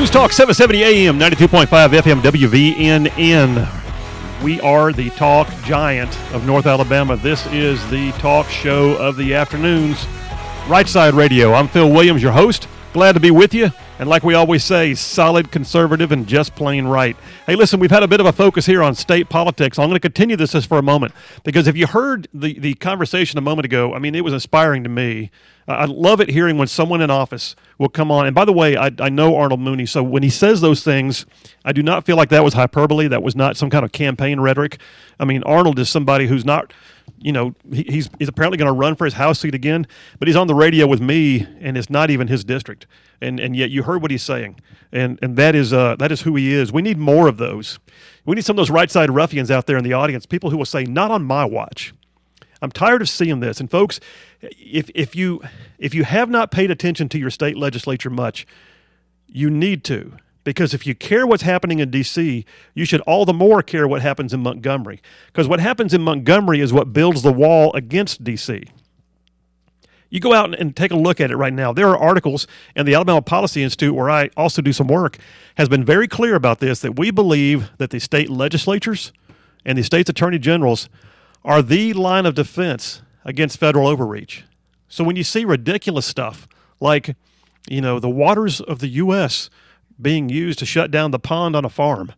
News Talk 770 AM, 92.5 FM, WVNN. We are the talk giant of North Alabama. This is the talk show of the afternoons. Right Side Radio. I'm Phil Williams, your host. Glad to be with you. And like we always say, solid conservative and just plain right. Hey, listen, we've had a bit of a focus here on state politics. I'm going to continue this just for a moment because if you heard the, the conversation a moment ago, I mean, it was inspiring to me. I love it hearing when someone in office will come on. And by the way, I, I know Arnold Mooney, so when he says those things, I do not feel like that was hyperbole. That was not some kind of campaign rhetoric. I mean, Arnold is somebody who's not you know, he, he's he's apparently going to run for his House seat again, but he's on the radio with me, and it's not even his district, and and yet you heard what he's saying, and and that is uh that is who he is. We need more of those. We need some of those right side ruffians out there in the audience, people who will say, "Not on my watch." I'm tired of seeing this, and folks, if if you if you have not paid attention to your state legislature much, you need to because if you care what's happening in D.C., you should all the more care what happens in Montgomery. Because what happens in Montgomery is what builds the wall against D.C. You go out and take a look at it right now. There are articles, and the Alabama Policy Institute, where I also do some work, has been very clear about this that we believe that the state legislatures and the state's attorney generals are the line of defense against federal overreach. So when you see ridiculous stuff like, you know, the waters of the U.S., being used to shut down the pond on a farm.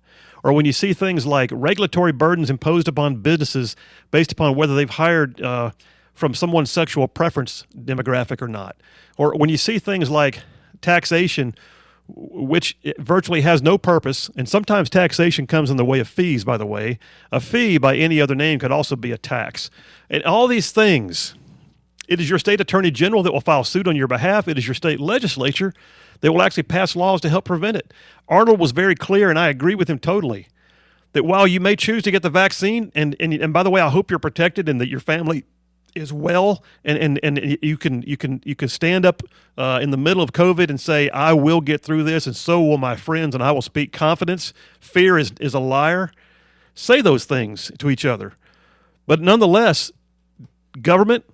Or when you see things like regulatory burdens imposed upon businesses based upon whether they've hired uh, from someone's sexual preference demographic or not. Or when you see things like taxation, which virtually has no purpose, and sometimes taxation comes in the way of fees, by the way. A fee, by any other name, could also be a tax. And all these things, it is your state attorney general that will file suit on your behalf, it is your state legislature they will actually pass laws to help prevent it. Arnold was very clear, and I agree with him totally, that while you may choose to get the vaccine, and, and, and by the way, I hope you're protected and that your family is well and, and, and you can you can you can stand up uh, in the middle of COVID and say, I will get through this, and so will my friends, and I will speak confidence. Fear is, is a liar. Say those things to each other. But nonetheless, government,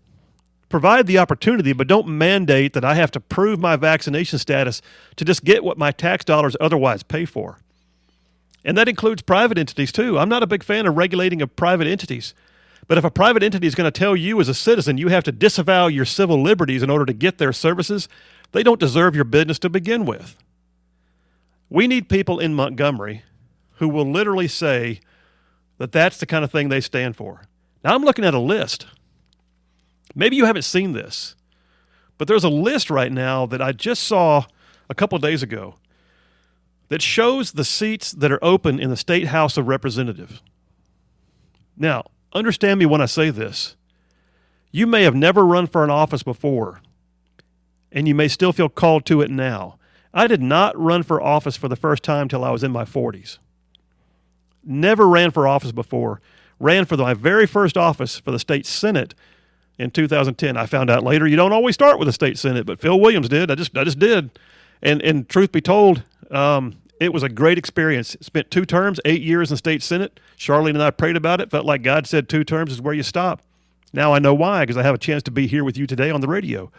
provide the opportunity, but don't mandate that I have to prove my vaccination status to just get what my tax dollars otherwise pay for. And that includes private entities too. I'm not a big fan of regulating of private entities. But if a private entity is going to tell you as a citizen you have to disavow your civil liberties in order to get their services, they don't deserve your business to begin with. We need people in Montgomery who will literally say that that's the kind of thing they stand for. Now, I'm looking at a list Maybe you haven't seen this, but there's a list right now that I just saw a couple days ago that shows the seats that are open in the State House of Representatives. Now, understand me when I say this. You may have never run for an office before, and you may still feel called to it now. I did not run for office for the first time till I was in my 40s. Never ran for office before. Ran for my very first office for the state Senate in 2010. I found out later you don't always start with the state senate, but Phil Williams did. I just I just did, and and truth be told, um, it was a great experience. Spent two terms, eight years in the state senate. Charlene and I prayed about it. Felt like God said two terms is where you stop. Now I know why because I have a chance to be here with you today on the radio.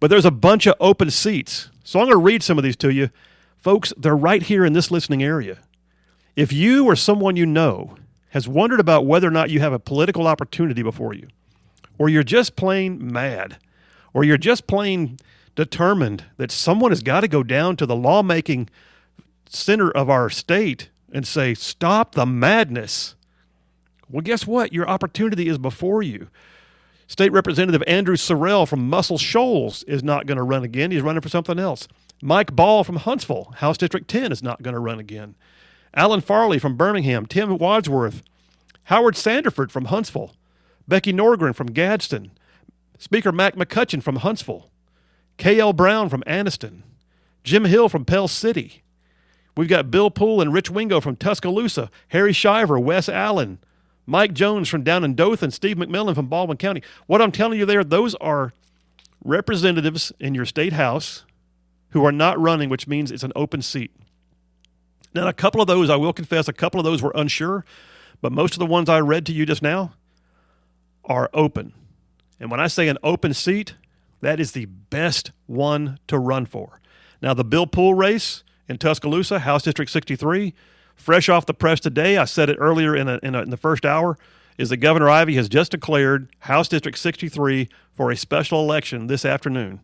But there's a bunch of open seats, so I'm going to read some of these to you, folks. They're right here in this listening area. If you or someone you know has wondered about whether or not you have a political opportunity before you or you're just plain mad, or you're just plain determined that someone has got to go down to the lawmaking center of our state and say, Stop the madness. Well, guess what? Your opportunity is before you. State Representative Andrew Sorrell from Muscle Shoals is not going to run again. He's running for something else. Mike Ball from Huntsville, House District 10, is not going to run again. Allen Farley from Birmingham, Tim Wadsworth, Howard Sanderford from Huntsville, Becky Nordgren from Gadsden, Speaker Mac McCutcheon from Huntsville, K.L. Brown from Anniston, Jim Hill from Pell City. We've got Bill Poole and Rich Wingo from Tuscaloosa, Harry Shiver, Wes Allen, Mike Jones from down in Dothan, Steve McMillan from Baldwin County. What I'm telling you there, those are representatives in your state house who are not running, which means it's an open seat. Now, a couple of those, I will confess, a couple of those were unsure, but most of the ones I read to you just now, are open. And when I say an open seat, that is the best one to run for. Now, the Bill Poole race in Tuscaloosa, House District 63. Fresh off the press today, I said it earlier in, a, in, a, in the first hour, is that Governor Ivey has just declared House District 63 for a special election this afternoon.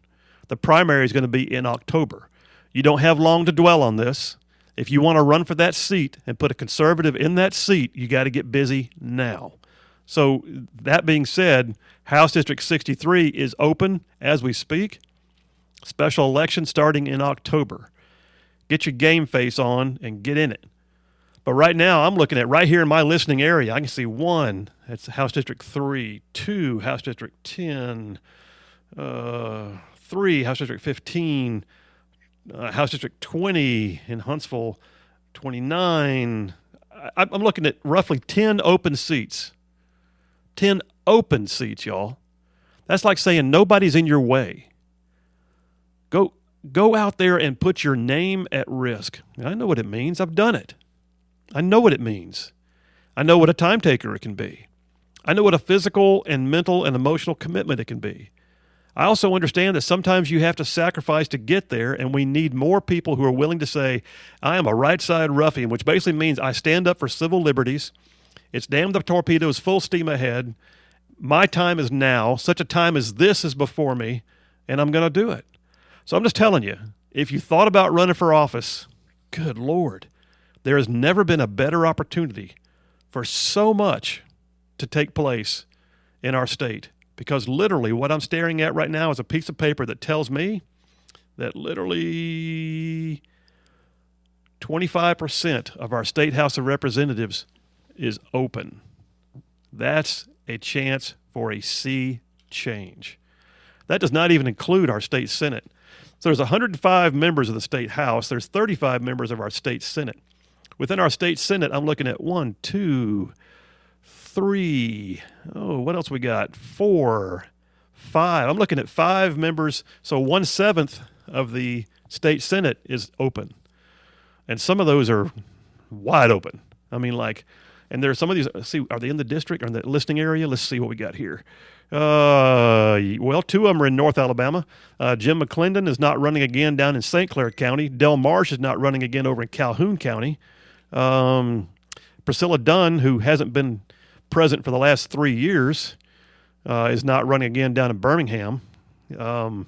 The primary is going to be in October. You don't have long to dwell on this. If you want to run for that seat and put a conservative in that seat, you got to get busy now. So, that being said, House District 63 is open as we speak. Special election starting in October. Get your game face on and get in it. But right now, I'm looking at right here in my listening area. I can see one, that's House District 3, two, House District 10, uh, three, House District 15, uh, House District 20 in Huntsville, 29. I, I'm looking at roughly 10 open seats. 10 open seats, y'all. That's like saying nobody's in your way. Go go out there and put your name at risk. I know what it means. I've done it. I know what it means. I know what a time taker it can be. I know what a physical and mental and emotional commitment it can be. I also understand that sometimes you have to sacrifice to get there, and we need more people who are willing to say, I am a right side ruffian, which basically means I stand up for civil liberties. It's damn the torpedoes, full steam ahead. My time is now. Such a time as this is before me, and I'm going to do it. So I'm just telling you, if you thought about running for office, good Lord, there has never been a better opportunity for so much to take place in our state because literally what I'm staring at right now is a piece of paper that tells me that literally 25% of our state House of Representatives is open. That's a chance for a sea change. That does not even include our state Senate. So there's 105 members of the state House, there's 35 members of our state Senate. Within our state Senate, I'm looking at one, two, three. Oh, what else we got? Four, five. I'm looking at five members. So one seventh of the state senate is open, and some of those are wide open. I mean, like, and there are some of these. See, are they in the district or in the listing area? Let's see what we got here. Uh, well, two of them are in North Alabama. Uh, Jim McClendon is not running again down in St. Clair County. Del Marsh is not running again over in Calhoun County. Um, Priscilla Dunn, who hasn't been present for the last three years, uh, is not running again down in Birmingham. Um,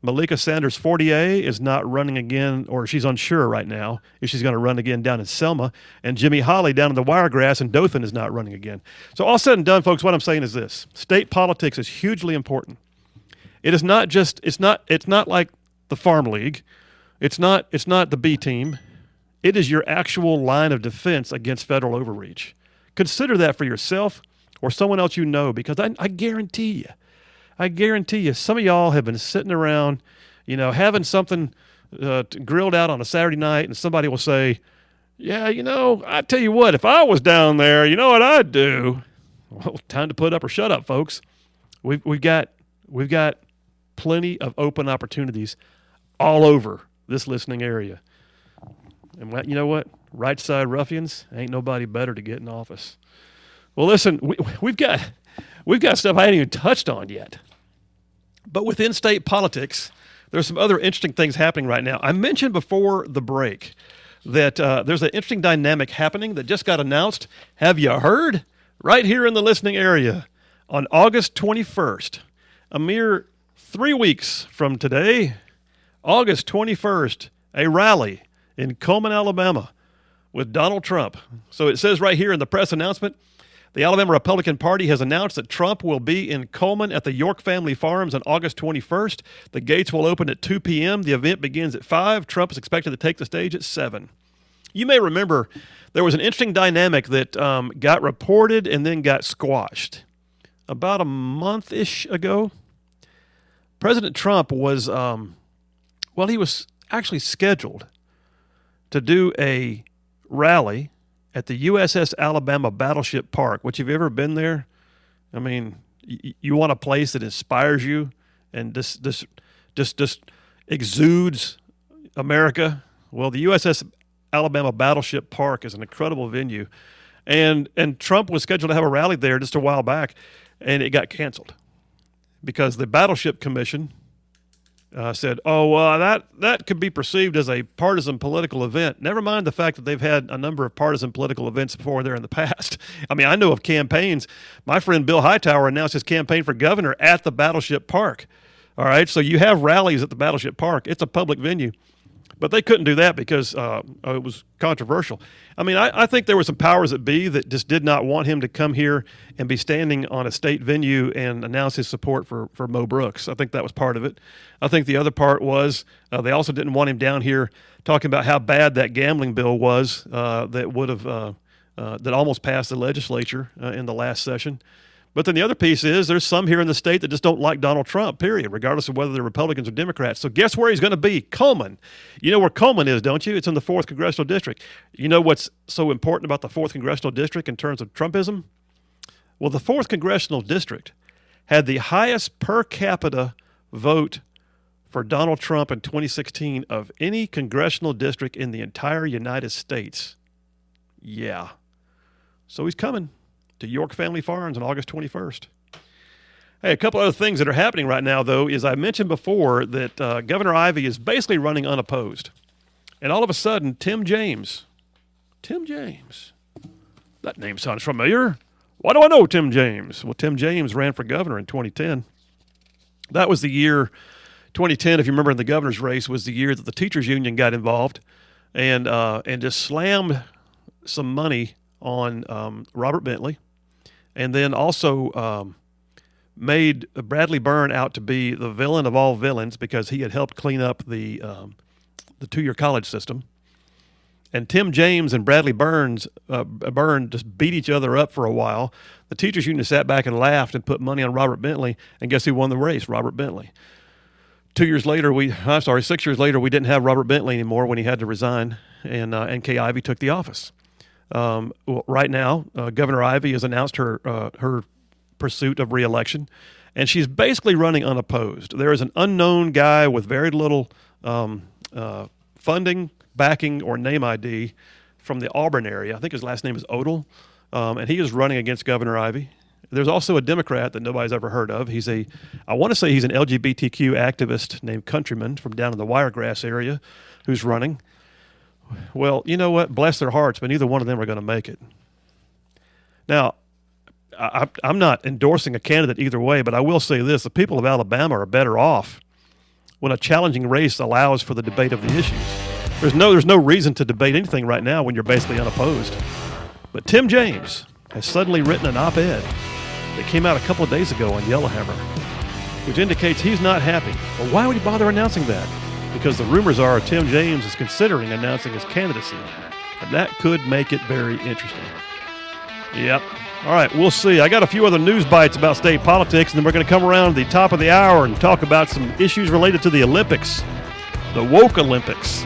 Malika Sanders Fortier is not running again, or she's unsure right now if she's going to run again down in Selma. And Jimmy Holley down in the Wiregrass and Dothan is not running again. So, all said and done, folks, what I'm saying is this state politics is hugely important. It is not just, it's not, it's not like the Farm League, it's not, it's not the B team. It is your actual line of defense against federal overreach. Consider that for yourself or someone else you know because I, I guarantee you, I guarantee you, some of y'all have been sitting around, you know, having something uh, grilled out on a Saturday night, and somebody will say, Yeah, you know, I tell you what, if I was down there, you know what I'd do? Well, time to put up or shut up, folks. We've, we've got we've got plenty of open opportunities all over this listening area. And you know what? right side ruffians, ain't nobody better to get in office. Well, listen, we, we've got we've got stuff I haven't even touched on yet. But within state politics, there's some other interesting things happening right now. I mentioned before the break that uh, there's an interesting dynamic happening that just got announced. Have you heard? Right here in the listening area on August 21st, a mere three weeks from today, August 21st, a rally in Cullman, Alabama with Donald Trump. So it says right here in the press announcement the Alabama Republican Party has announced that Trump will be in Cullman at the York Family Farms on August 21st. The gates will open at 2 p.m. The event begins at 5. Trump is expected to take the stage at 7. You may remember there was an interesting dynamic that um, got reported and then got squashed. About a month ish ago, President Trump was, um, well, he was actually scheduled to do a rally at the USS Alabama Battleship Park, which have you ever been there? I mean, y- you want a place that inspires you and this this just just exudes America. Well, the USS Alabama Battleship Park is an incredible venue, and and Trump was scheduled to have a rally there just a while back, and it got canceled because the Battleship Commission uh, said, "Oh, uh, that that could be perceived as a partisan political event." Never mind the fact that they've had a number of partisan political events before there in the past. I mean, I know of campaigns. My friend Bill Hightower announced his campaign for governor at the Battleship Park. All right, so you have rallies at the Battleship Park. It's a public venue. But they couldn't do that because uh, it was controversial. I mean, I, I, think there were some powers that be that just did not want him to come here and be standing on a state venue and announce his support for, for Mo Brooks. I think that was part of it. I think the other part was uh, they also didn't want him down here talking about how bad that gambling bill was uh, that would have uh, uh, that almost passed the legislature uh, in the last session. But then the other piece is there's some here in the state that just don't like Donald Trump, period, regardless of whether they're Republicans or Democrats. So guess where he's going to be? Cullman. You know where Cullman is, don't you? It's in the 4th Congressional District. You know what's so important about the 4th Congressional District in terms of Trumpism? Well, the 4th Congressional District had the highest per capita vote for Donald Trump in 2016 of any congressional district in the entire United States. Yeah. So he's coming to York Family Farms on August 21st. Hey, a couple other things that are happening right now, though, is I mentioned before that uh, Governor Ivey is basically running unopposed. And all of a sudden, Tim James, Tim James, that name sounds familiar. Why do I know Tim James? Well, Tim James ran for governor in 2010. That was the year, 2010, if you remember in the governor's race, was the year that the teachers union got involved and, uh, and just slammed some money on um, Robert Bentley and then also um, made Bradley Byrne out to be the villain of all villains because he had helped clean up the um, the two year college system. And Tim James and Bradley Burns uh, Byrne just beat each other up for a while. The teachers union sat back and laughed and put money on Robert Bentley, and guess who won the race? Robert Bentley. Two years later, we I'm sorry, six years later, we didn't have Robert Bentley anymore when he had to resign, and uh, Ivey took the office. Um, well, right now, uh, Governor Ivey has announced her uh, her pursuit of reelection, and she's basically running unopposed. There is an unknown guy with very little um, uh, funding, backing, or name ID from the Auburn area. I think his last name is Odle, um, and he is running against Governor Ivey. There's also a Democrat that nobody's ever heard of. He's a, I want to say he's an LGBTQ activist named Countryman from down in the Wiregrass area, who's running. Well, you know what? Bless their hearts, but neither one of them are going to make it. Now, I, am not endorsing a candidate either way, but I will say this the people of Alabama are better off when a challenging race allows for the debate of the issues. There's no, there's no reason to debate anything right now when you're basically unopposed. But Tim James has suddenly written an op ed that came out a couple of days ago on Yellowhammer, which indicates he's not happy. Well, why would he bother announcing that? Because the rumors are Tim James is considering announcing his candidacy. And that could make it very interesting. Yep. All right, we'll see. I got a few other news bites about state politics, and then we're going to come around the top of the hour and talk about some issues related to the Olympics, the Woke Olympics.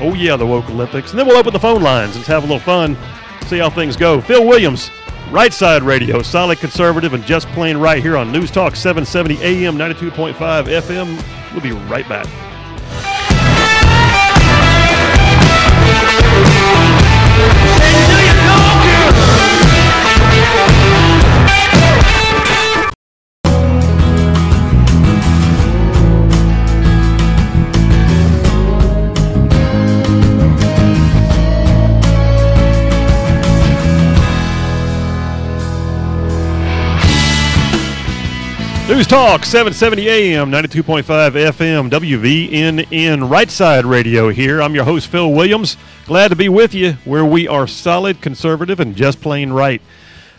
Oh, yeah, the Woke Olympics. And then we'll open the phone lines and have a little fun, see how things go. Phil Williams, Right Side Radio, solid conservative and just plain right here on News Talk 770 AM, 92.5 FM. We'll be right back. News Talk, 770 AM, 92.5 FM, WVNN, Right Side Radio here. I'm your host, Phil Williams. Glad to be with you where we are solid, conservative, and just plain right.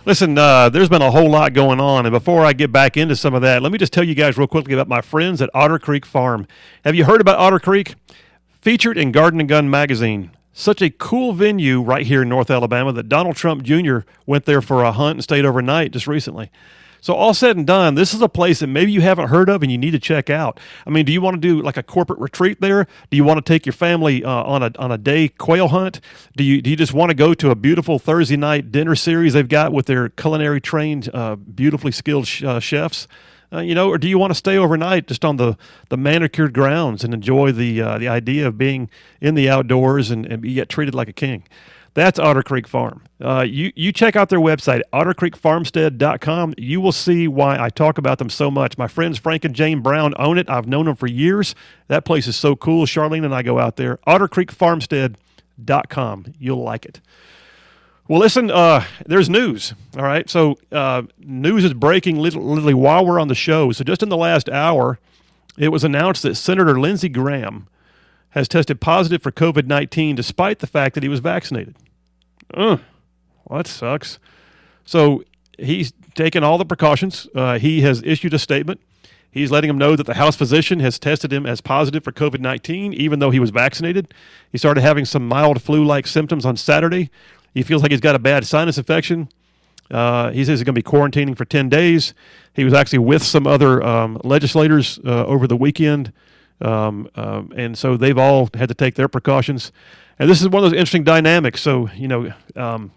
Listen, uh, there's been a whole lot going on, and before I get back into some of that, let me just tell you guys real quickly about my friends at Otter Creek Farm. Have you heard about Otter Creek? Featured in Garden and Gun magazine. Such a cool venue right here in North Alabama that Donald Trump Jr. went there for a hunt and stayed overnight just recently. So all said and done, this is a place that maybe you haven't heard of and you need to check out. I mean, do you want to do like a corporate retreat there? Do you want to take your family uh, on a on a day quail hunt? Do you do you just want to go to a beautiful Thursday night dinner series they've got with their culinary trained, uh, beautifully skilled sh- uh, chefs? Uh, you know, or do you want to stay overnight just on the, the manicured grounds and enjoy the uh, the idea of being in the outdoors and, and get treated like a king? That's Otter Creek Farm. Uh, you, you check out their website, ottercreekfarmstead.com. You will see why I talk about them so much. My friends Frank and Jane Brown own it. I've known them for years. That place is so cool. Charlene and I go out there. ottercreekfarmstead.com. You'll like it. Well, listen, uh, there's news. All right. So, uh, news is breaking literally while we're on the show. So, just in the last hour, it was announced that Senator Lindsey Graham has tested positive for COVID 19 despite the fact that he was vaccinated. Ugh, well, that sucks. So he's taken all the precautions. Uh, he has issued a statement. He's letting him know that the house physician has tested him as positive for COVID 19, even though he was vaccinated. He started having some mild flu like symptoms on Saturday. He feels like he's got a bad sinus infection. Uh, he says he's going to be quarantining for 10 days. He was actually with some other um, legislators uh, over the weekend. Um, um, and so they've all had to take their precautions. And this is one of those interesting dynamics. So, you know, um,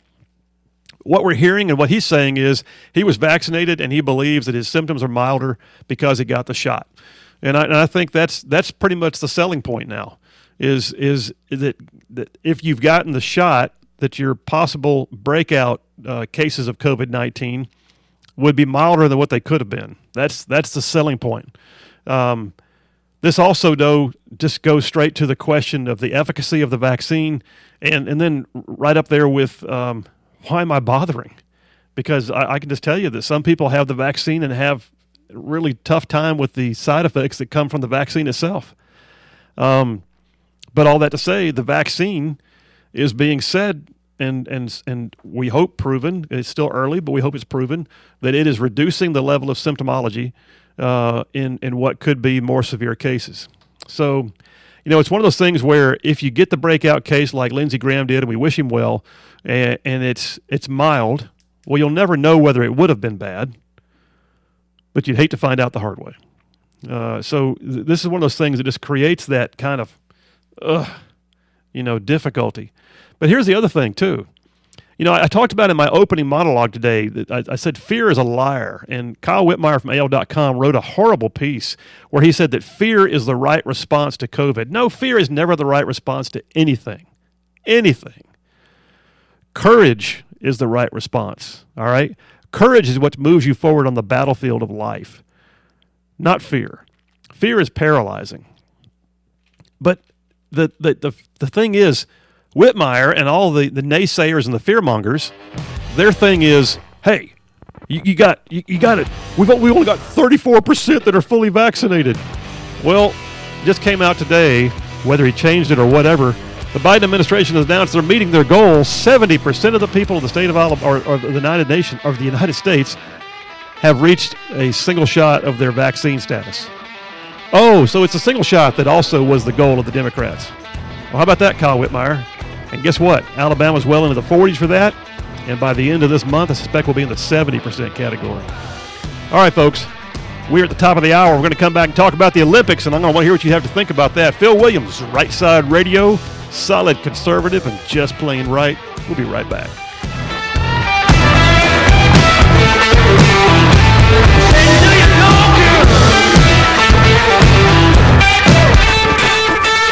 what we're hearing and what he's saying is he was vaccinated and he believes that his symptoms are milder because he got the shot. And I, and I think that's that's pretty much the selling point now is is that, that if you've gotten the shot that your possible breakout uh, cases of COVID nineteen would be milder than what they could have been. That's that's the selling point. Um, this also, though, just goes straight to the question of the efficacy of the vaccine, and and then right up there with um, why am I bothering? Because I, I, can just tell you that some people have the vaccine and have really tough time with the side effects that come from the vaccine itself. Um, but all that to say, the vaccine is being said and and and we hope proven. It's still early, but we hope it's proven that it is reducing the level of symptomology uh, in in what could be more severe cases. So, you know, it's one of those things where if you get the breakout case like Lindsey Graham did, and we wish him well, and, and it's it's mild, well, you'll never know whether it would have been bad, but you'd hate to find out the hard way. Uh, so th- this is one of those things that just creates that kind of, uh, you know, difficulty. But here's the other thing too. You know, I, I, talked about in my opening monologue today that I, I, said fear is a liar. And Kyle Whitmire from AL.com wrote a horrible piece where he said that fear is the right response to COVID. No, fear is never the right response to anything. Anything. Courage is the right response. All right? Courage is what moves you forward on the battlefield of life, not fear. Fear is paralyzing. But the, the, the, the thing is, Whitmire and all the, the naysayers and the fearmongers, their thing is, hey, you, you got you, you, got it. We've we only got 34% that are fully vaccinated. Well, just came out today, whether he changed it or whatever. The Biden administration has announced they're meeting their goal. 70% of the people in the state of Alabama or, or the United Nation or the United States have reached a single shot of their vaccine status. Oh, so it's a single shot that also was the goal of the Democrats. Well, how about that, Kyle Whitmire? And guess what? Alabama's well into the 40s for that. And by the end of this month, I suspect we'll be in the 70% category. All right, folks. We're at the top of the hour. We're going to come back and talk about the Olympics, and I'm going to want to hear what you have to think about that. Phil Williams, Right Side Radio, solid conservative and just plain right. We'll be right back.